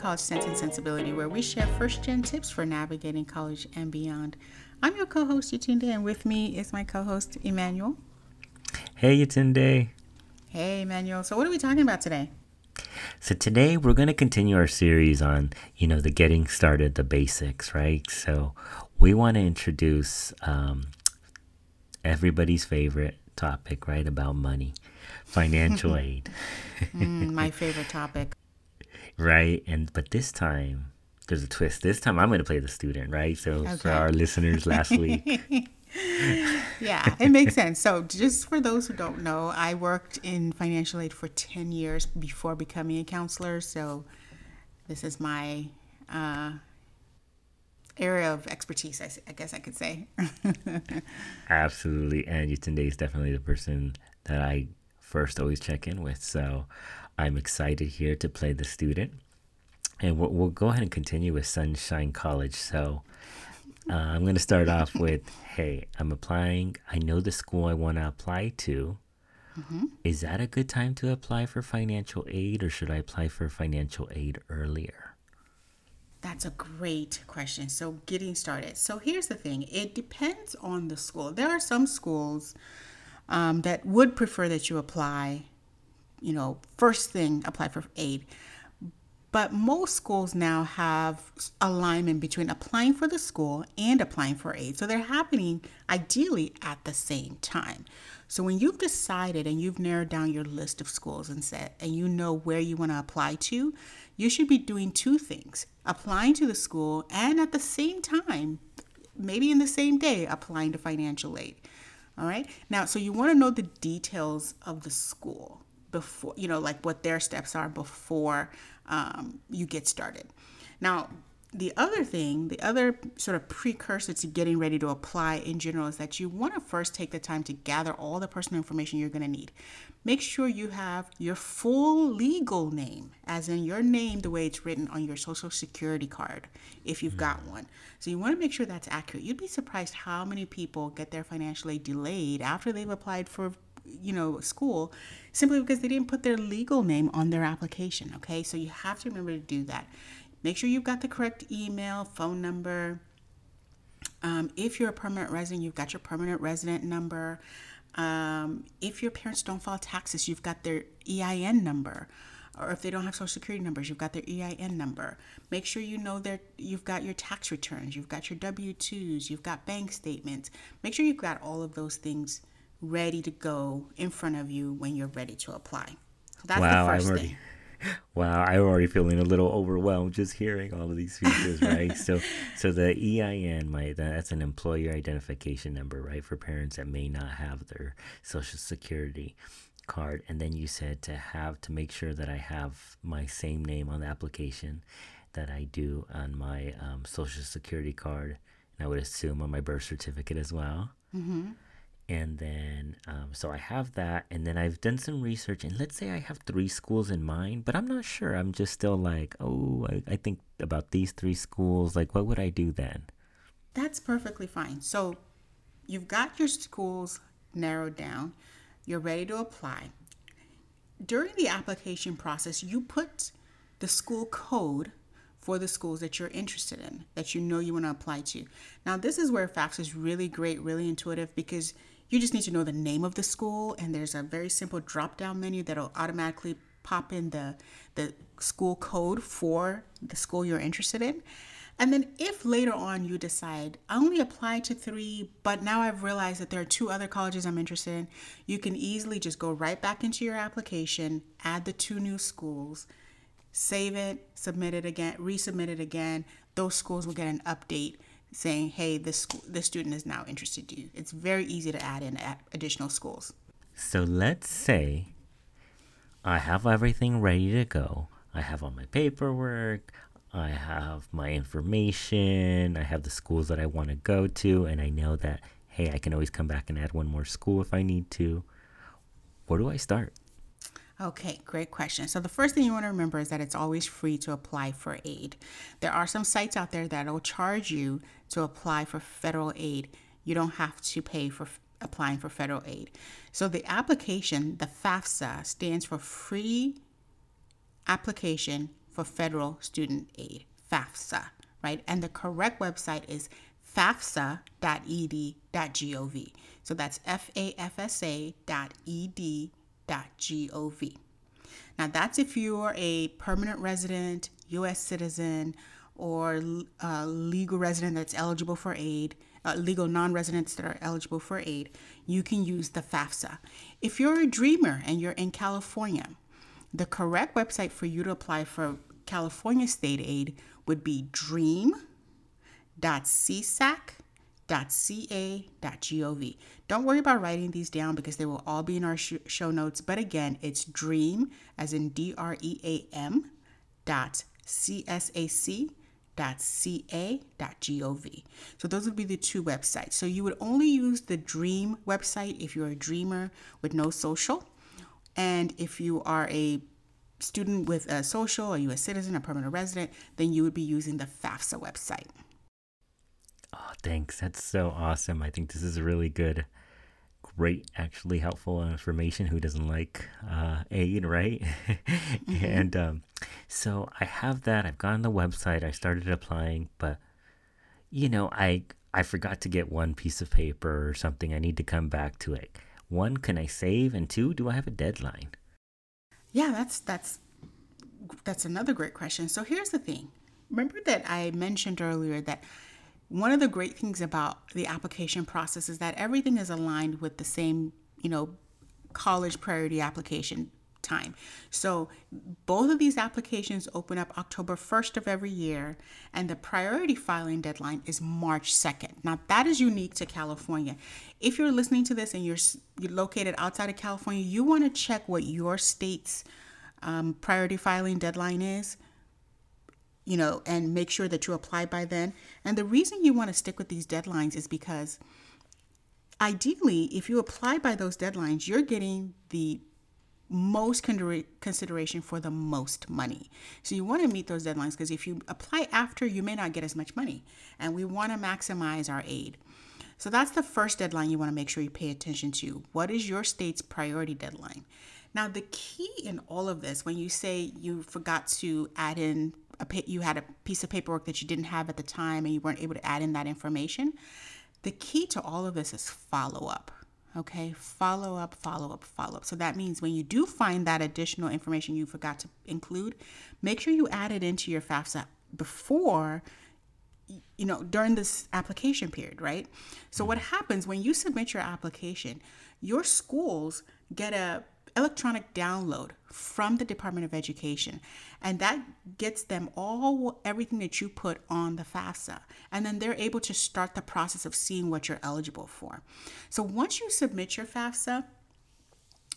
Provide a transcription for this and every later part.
College Sense and Sensibility, where we share first gen tips for navigating college and beyond. I'm your co host, Yetunde, and with me is my co host, Emmanuel. Hey, Yetunde. Hey, Emmanuel. So, what are we talking about today? So, today we're going to continue our series on, you know, the getting started, the basics, right? So, we want to introduce um, everybody's favorite topic, right? About money, financial aid. mm, my favorite topic right? And but this time there's a twist. This time I'm going to play the student, right? So okay. for our listeners last week. yeah, it makes sense. So, just for those who don't know, I worked in financial aid for 10 years before becoming a counselor. So, this is my uh, area of expertise, I, I, guess I could say. Absolutely. And Yetunde is definitely the person that I first always check in with. So, I'm excited here to play the student. And we'll, we'll go ahead and continue with Sunshine College. So uh, I'm going to start off with Hey, I'm applying. I know the school I want to apply to. Mm-hmm. Is that a good time to apply for financial aid, or should I apply for financial aid earlier? That's a great question. So, getting started. So, here's the thing it depends on the school. There are some schools um, that would prefer that you apply you know, first thing apply for aid. But most schools now have alignment between applying for the school and applying for aid. So they're happening ideally at the same time. So when you've decided and you've narrowed down your list of schools and said and you know where you want to apply to, you should be doing two things. Applying to the school and at the same time, maybe in the same day, applying to financial aid. All right? Now, so you want to know the details of the school before, you know, like what their steps are before um, you get started. Now, the other thing, the other sort of precursor to getting ready to apply in general is that you want to first take the time to gather all the personal information you're going to need. Make sure you have your full legal name, as in your name the way it's written on your social security card, if you've got one. So you want to make sure that's accurate. You'd be surprised how many people get their financial aid delayed after they've applied for you know, school simply because they didn't put their legal name on their application. Okay, so you have to remember to do that. Make sure you've got the correct email, phone number. Um, if you're a permanent resident, you've got your permanent resident number. Um, if your parents don't file taxes, you've got their EIN number. Or if they don't have social security numbers, you've got their EIN number. Make sure you know that you've got your tax returns, you've got your W 2s, you've got bank statements. Make sure you've got all of those things ready to go in front of you when you're ready to apply. So that's wow, the 1st already, thing. Wow, I'm already feeling a little overwhelmed just hearing all of these features, right? so, so the EIN, my that's an employer identification number, right, for parents that may not have their social security card. And then you said to have to make sure that I have my same name on the application that I do on my um, social security card, and I would assume on my birth certificate as well. Mm-hmm and then um, so i have that and then i've done some research and let's say i have three schools in mind but i'm not sure. I'm just still like oh i, I think about these three schools like what would i do then? That's perfectly fine. So you've got your schools narrowed down. You're ready to apply. During the application process you put the school code for the schools that you're interested in that you know you want to apply to. Now this is where FAFSA is really great really intuitive because you just need to know the name of the school, and there's a very simple drop down menu that'll automatically pop in the, the school code for the school you're interested in. And then if later on you decide, I only applied to three, but now I've realized that there are two other colleges I'm interested in, you can easily just go right back into your application, add the two new schools, save it, submit it again, resubmit it again. Those schools will get an update saying, hey, this, this student is now interested in you. It's very easy to add in additional schools. So let's say I have everything ready to go. I have all my paperwork, I have my information, I have the schools that I want to go to, and I know that, hey, I can always come back and add one more school if I need to. Where do I start? Okay, great question. So, the first thing you want to remember is that it's always free to apply for aid. There are some sites out there that will charge you to apply for federal aid. You don't have to pay for applying for federal aid. So, the application, the FAFSA, stands for Free Application for federal student aid, FAFSA, right? And the correct website is fafsa.ed.gov. So that's F A F S dot Now, that's if you're a permanent resident, U.S. citizen, or a uh, legal resident that's eligible for aid, uh, legal non residents that are eligible for aid, you can use the FAFSA. If you're a dreamer and you're in California, the correct website for you to apply for California state aid would be dream.csac.ca.gov. Don't worry about writing these down because they will all be in our sh- show notes. But again, it's dream, as in D R E A M, dot C S A C ca.gov. So those would be the two websites. So you would only use the Dream website if you're a dreamer with no social. And if you are a student with a social, or you a citizen, a permanent resident, then you would be using the FAFSA website. Oh, thanks. That's so awesome. I think this is really good, great, actually helpful information. Who doesn't like uh, aid, right? mm-hmm. And um, so I have that. I've gone on the website. I started applying, but you know, I I forgot to get one piece of paper or something. I need to come back to it. One, can I save? And two, do I have a deadline? Yeah, that's that's that's another great question. So here's the thing. Remember that I mentioned earlier that one of the great things about the application process is that everything is aligned with the same, you know, college priority application time. So both of these applications open up October 1st of every year, and the priority filing deadline is March 2nd. Now, that is unique to California. If you're listening to this and you're, you're located outside of California, you want to check what your state's um, priority filing deadline is. You know, and make sure that you apply by then. And the reason you want to stick with these deadlines is because ideally, if you apply by those deadlines, you're getting the most consideration for the most money. So you want to meet those deadlines because if you apply after, you may not get as much money. And we want to maximize our aid. So that's the first deadline you want to make sure you pay attention to. What is your state's priority deadline? Now, the key in all of this, when you say you forgot to add in a you had a piece of paperwork that you didn't have at the time and you weren't able to add in that information, the key to all of this is follow up Okay, follow up, follow up, follow up. So that means when you do find that additional information you forgot to include, make sure you add it into your FAFSA before you know during this application period right? So what happens when you submit your application your schools get a electronic download from the Department of Education, and that gets them all everything that you put on the FAFSA, and then they're able to start the process of seeing what you're eligible for. So once you submit your FAFSA,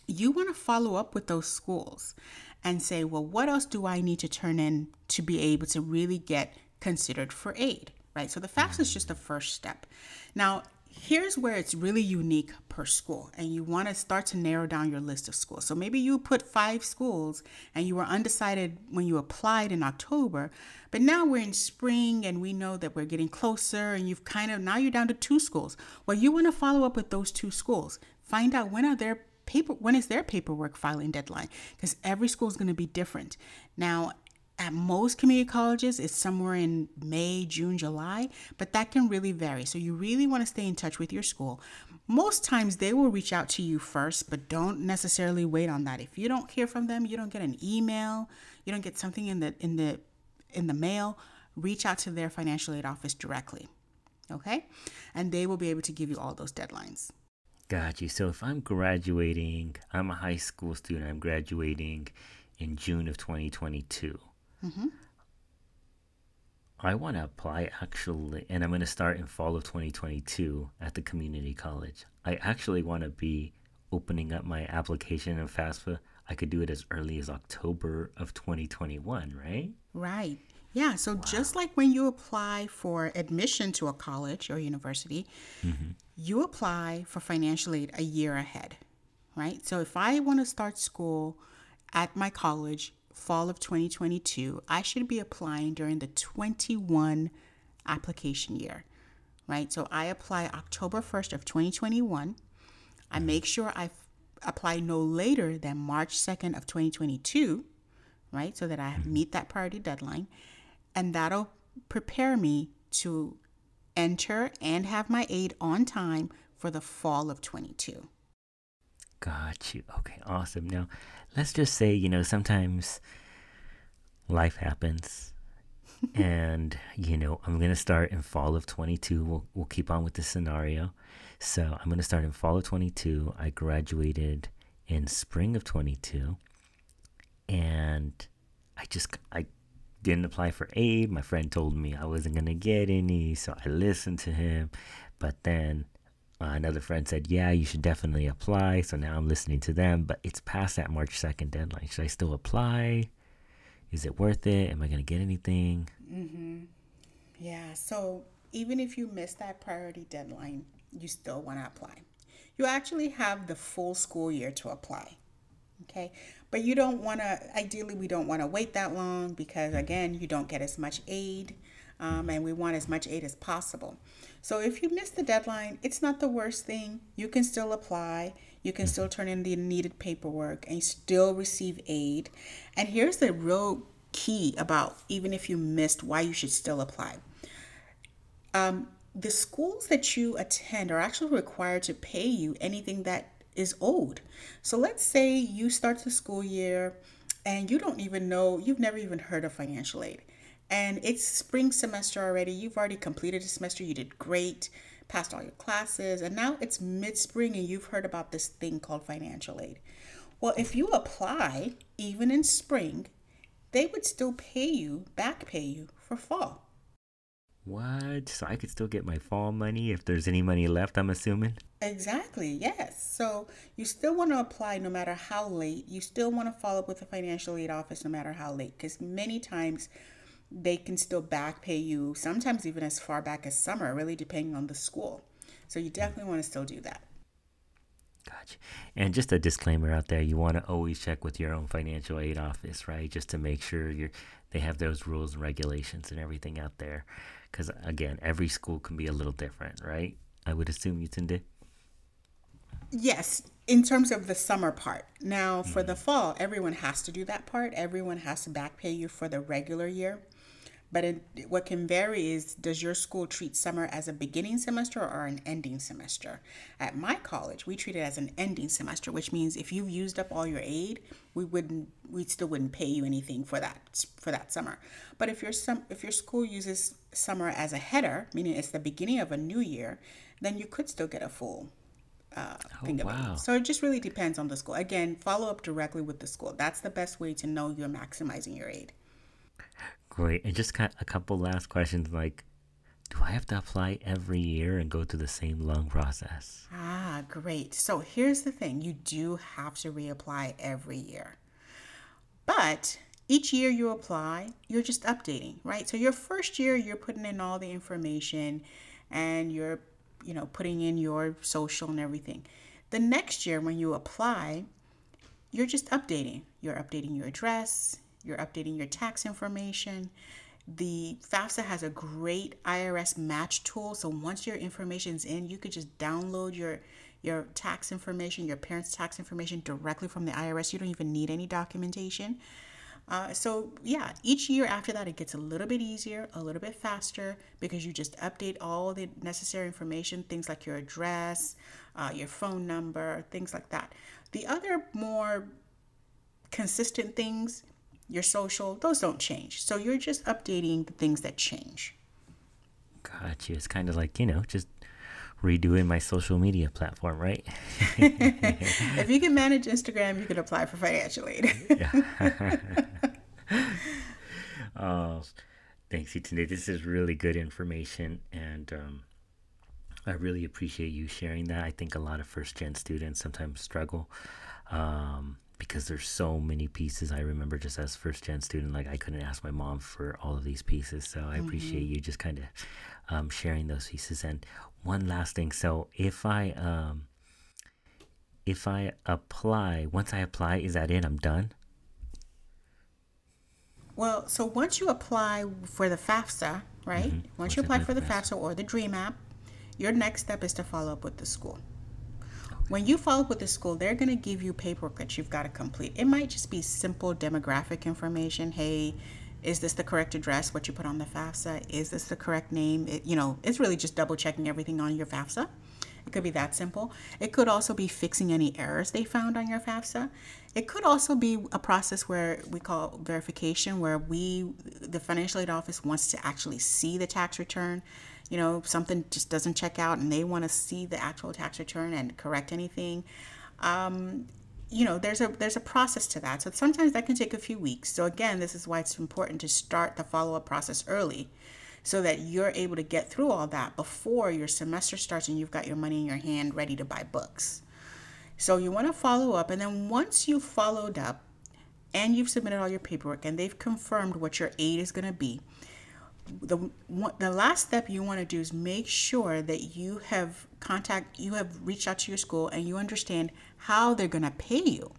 you want to follow up with those schools and say, well, what else do I need to turn in to be able to really get considered for aid? Right. So the FAFSA is just the first step. Now, here's where it's really unique per school and you want to start to narrow down your list of schools. So maybe you put five schools and you were undecided when you applied in october but now we're in spring and we know that we're getting closer and you've kind of now you're down to two schools. Well you want to follow up with those two schools. Find out when are their paper when is their paperwork filing deadline because every school is going to be different. Now at most community colleges it's somewhere in May, June, July, but that can really vary. So you really want to stay in touch with your school. Most times they will reach out to you first, but don't necessarily wait on that. If you don't hear from them, you don't get an email, you don't get something in the in the in the mail, reach out to their financial aid office directly. Okay? And they will be able to give you all those deadlines. Got you. So if I'm graduating, I'm a high school student, I'm graduating in June of 2022 Mm-hmm. I want to apply actually, and I'm going to start in fall of 2022 at the community college. I actually want to be opening up my application in FAFSA. I could do it as early as October of 2021, right? Right. Yeah. So wow. just like when you apply for admission to a college or university, mm-hmm. you apply for financial aid a year ahead, right? So if I want to start school at my college fall of 2022, I should be applying during the 21 application year, right? So I apply October 1st of 2021. I mm-hmm. make sure I apply no later than March 2nd of 2022, right? So that I mm-hmm. meet that priority deadline. And that'll prepare me to enter and have my aid on time for the fall of 22. Got you. Okay, awesome. Now, let's just say, you know, sometimes life happens. and, you know, I'm going to start in fall of 22. We'll, we'll keep on with the scenario. So I'm going to start in fall of 22. I graduated in spring of 22. And I just, I didn't apply for aid. My friend told me I wasn't going to get any. So I listened to him. But then uh, another friend said, Yeah, you should definitely apply. So now I'm listening to them, but it's past that March 2nd deadline. Should I still apply? Is it worth it? Am I going to get anything? Mm-hmm. Yeah. So even if you miss that priority deadline, you still want to apply. You actually have the full school year to apply. Okay. But you don't want to, ideally, we don't want to wait that long because, again, you don't get as much aid um, and we want as much aid as possible. So if you miss the deadline, it's not the worst thing. You can still apply, you can still turn in the needed paperwork and still receive aid. And here's the real key about even if you missed why you should still apply. Um, the schools that you attend are actually required to pay you anything that is old. So let's say you start the school year and you don't even know, you've never even heard of financial aid and it's spring semester already. You've already completed a semester, you did great, passed all your classes, and now it's mid spring and you've heard about this thing called financial aid. Well, if you apply even in spring, they would still pay you, back pay you for fall. What? So I could still get my fall money if there's any money left, I'm assuming? Exactly, yes. So you still want to apply no matter how late. You still want to follow up with the financial aid office no matter how late because many times they can still back pay you, sometimes even as far back as summer, really depending on the school. So you mm. definitely want to still do that. Gotcha. And just a disclaimer out there, you want to always check with your own financial aid office, right? Just to make sure you're they have those rules and regulations and everything out there. Because again, every school can be a little different, right? I would assume you tend to. Yes, in terms of the summer part. Now, for mm the fall, everyone has to do that part. Everyone has to back pay you for the regular year. But it, what can vary is does your school treat summer as a beginning semester or an ending semester? At my college, we treat it as an ending semester, which means if you've used up all your aid, we wouldn't we still wouldn't pay you anything for that for that summer. But if your some if your school uses summer as a header, meaning it's the beginning of a new year, then you could still get a full uh, oh, think about wow. it. So it just really depends on the school. Again, follow up directly with the school. That's the best way to know you're maximizing your aid. Great. And just got a couple last questions like, do I have to apply every year and go through the same long process? Ah, great. So here's the thing you do have to reapply every year. But each year you apply, you're just updating, right? So your first year, you're putting in all the information and you're, you know, putting in your social and everything. The next year, when you apply, you're just updating. You're updating your address, you're updating your tax information. The FAFSA has a great IRS match tool. So once your information's in, you could just download your your tax information, your parents' tax information directly from the IRS. You don't even need any documentation. Uh, so yeah, each year after that, it gets a little bit easier, a little bit faster because you just update all the necessary information, things like your address, uh, your phone number, things like that. The other more consistent things your social, those don't change. So you're just updating the things that change. Gotcha. It's kind of like, you know, just redoing my social media platform, right? if you can manage Instagram, you can apply for financial aid. yeah. oh, thanks, today. This is really good information. And um, I really appreciate you sharing that. I think a lot of first gen students sometimes struggle. Um, because there's so many pieces. I remember just as first gen student, like I couldn't ask my mom for all of these pieces. So I mm-hmm. appreciate you just kind of um, sharing those pieces. And one last thing. So if I um, if I apply, once I apply, is that it? I'm done. Well, so once you apply for the FAFSA, right? Mm-hmm. Once, once you apply for the FAFSA or the DREAM app, your next step is to follow up with the school. When you follow up with the school, they're going to give you paperwork that you've got to complete. It might just be simple demographic information. Hey, is this the correct address? What you put on the FAFSA? Is this the correct name? It, you know, it's really just double checking everything on your FAFSA. It could be that simple. It could also be fixing any errors they found on your FAFSA. It could also be a process where we call verification, where we, the financial aid office, wants to actually see the tax return. You know, something just doesn't check out and they want to see the actual tax return and correct anything. Um, you know there's a there's a process to that so sometimes that can take a few weeks so again this is why it's important to start the follow-up process early so that you're able to get through all that before your semester starts and you've got your money in your hand ready to buy books. So you want to follow up, and then once you've followed up and you've submitted all your paperwork and they've confirmed what your aid is going to be, the the last step you want to do is make sure that you have contact you have reached out to your school and you understand how they're going to pay you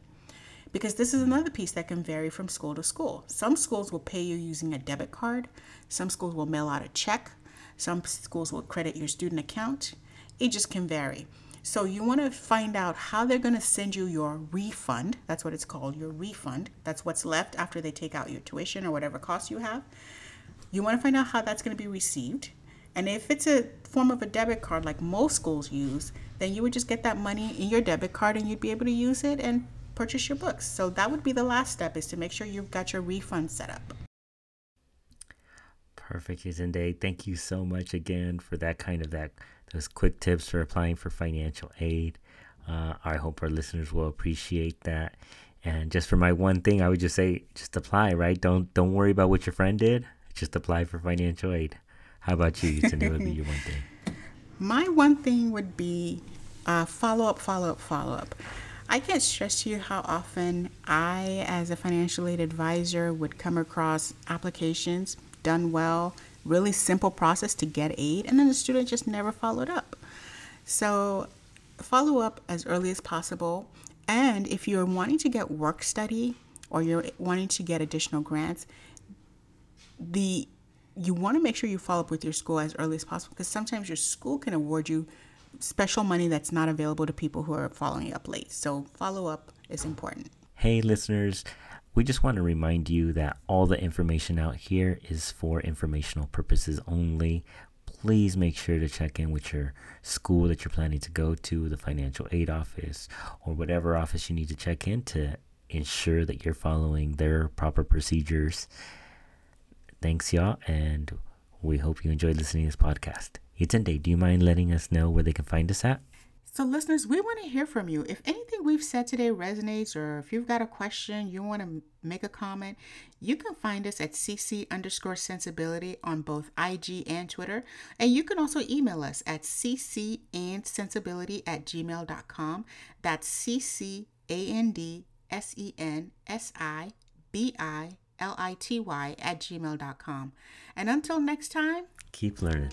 because this is another piece that can vary from school to school. Some schools will pay you using a debit card, some schools will mail out a check, some schools will credit your student account. It just can vary. So you want to find out how they're going to send you your refund. That's what it's called, your refund. That's what's left after they take out your tuition or whatever cost you have. You want to find out how that's going to be received. And if it's a form of a debit card like most schools use, then you would just get that money in your debit card and you'd be able to use it and purchase your books. So that would be the last step is to make sure you've got your refund set up. Perfect, Day. Thank you so much again for that kind of that those quick tips for applying for financial aid. Uh, I hope our listeners will appreciate that. And just for my one thing, I would just say, just apply, right? Don't don't worry about what your friend did. Just apply for financial aid. How about you? Yetunde would be your one thing. My one thing would be uh, follow up, follow up, follow up. I can't stress to you how often I, as a financial aid advisor, would come across applications done well, really simple process to get aid, and then the student just never followed up. So, follow up as early as possible. And if you're wanting to get work study or you're wanting to get additional grants, the you want to make sure you follow up with your school as early as possible because sometimes your school can award you special money that's not available to people who are following up late. So follow up is important. Hey, listeners. We just want to remind you that all the information out here is for informational purposes only. Please make sure to check in with your school that you're planning to go to, the financial aid office, or whatever office you need to check in to ensure that you're following their proper procedures. Thanks, y'all, and we hope you enjoyed listening to this podcast. Yetunde, do you mind letting us know where they can find us at? So, listeners, we want to hear from you. If anything we've said today resonates, or if you've got a question, you want to make a comment, you can find us at cc underscore sensibility on both IG and Twitter. And you can also email us at cc and sensibility at gmail.com. That's cc a n d s e n s i b i l i t y at gmail.com. And until next time, keep learning.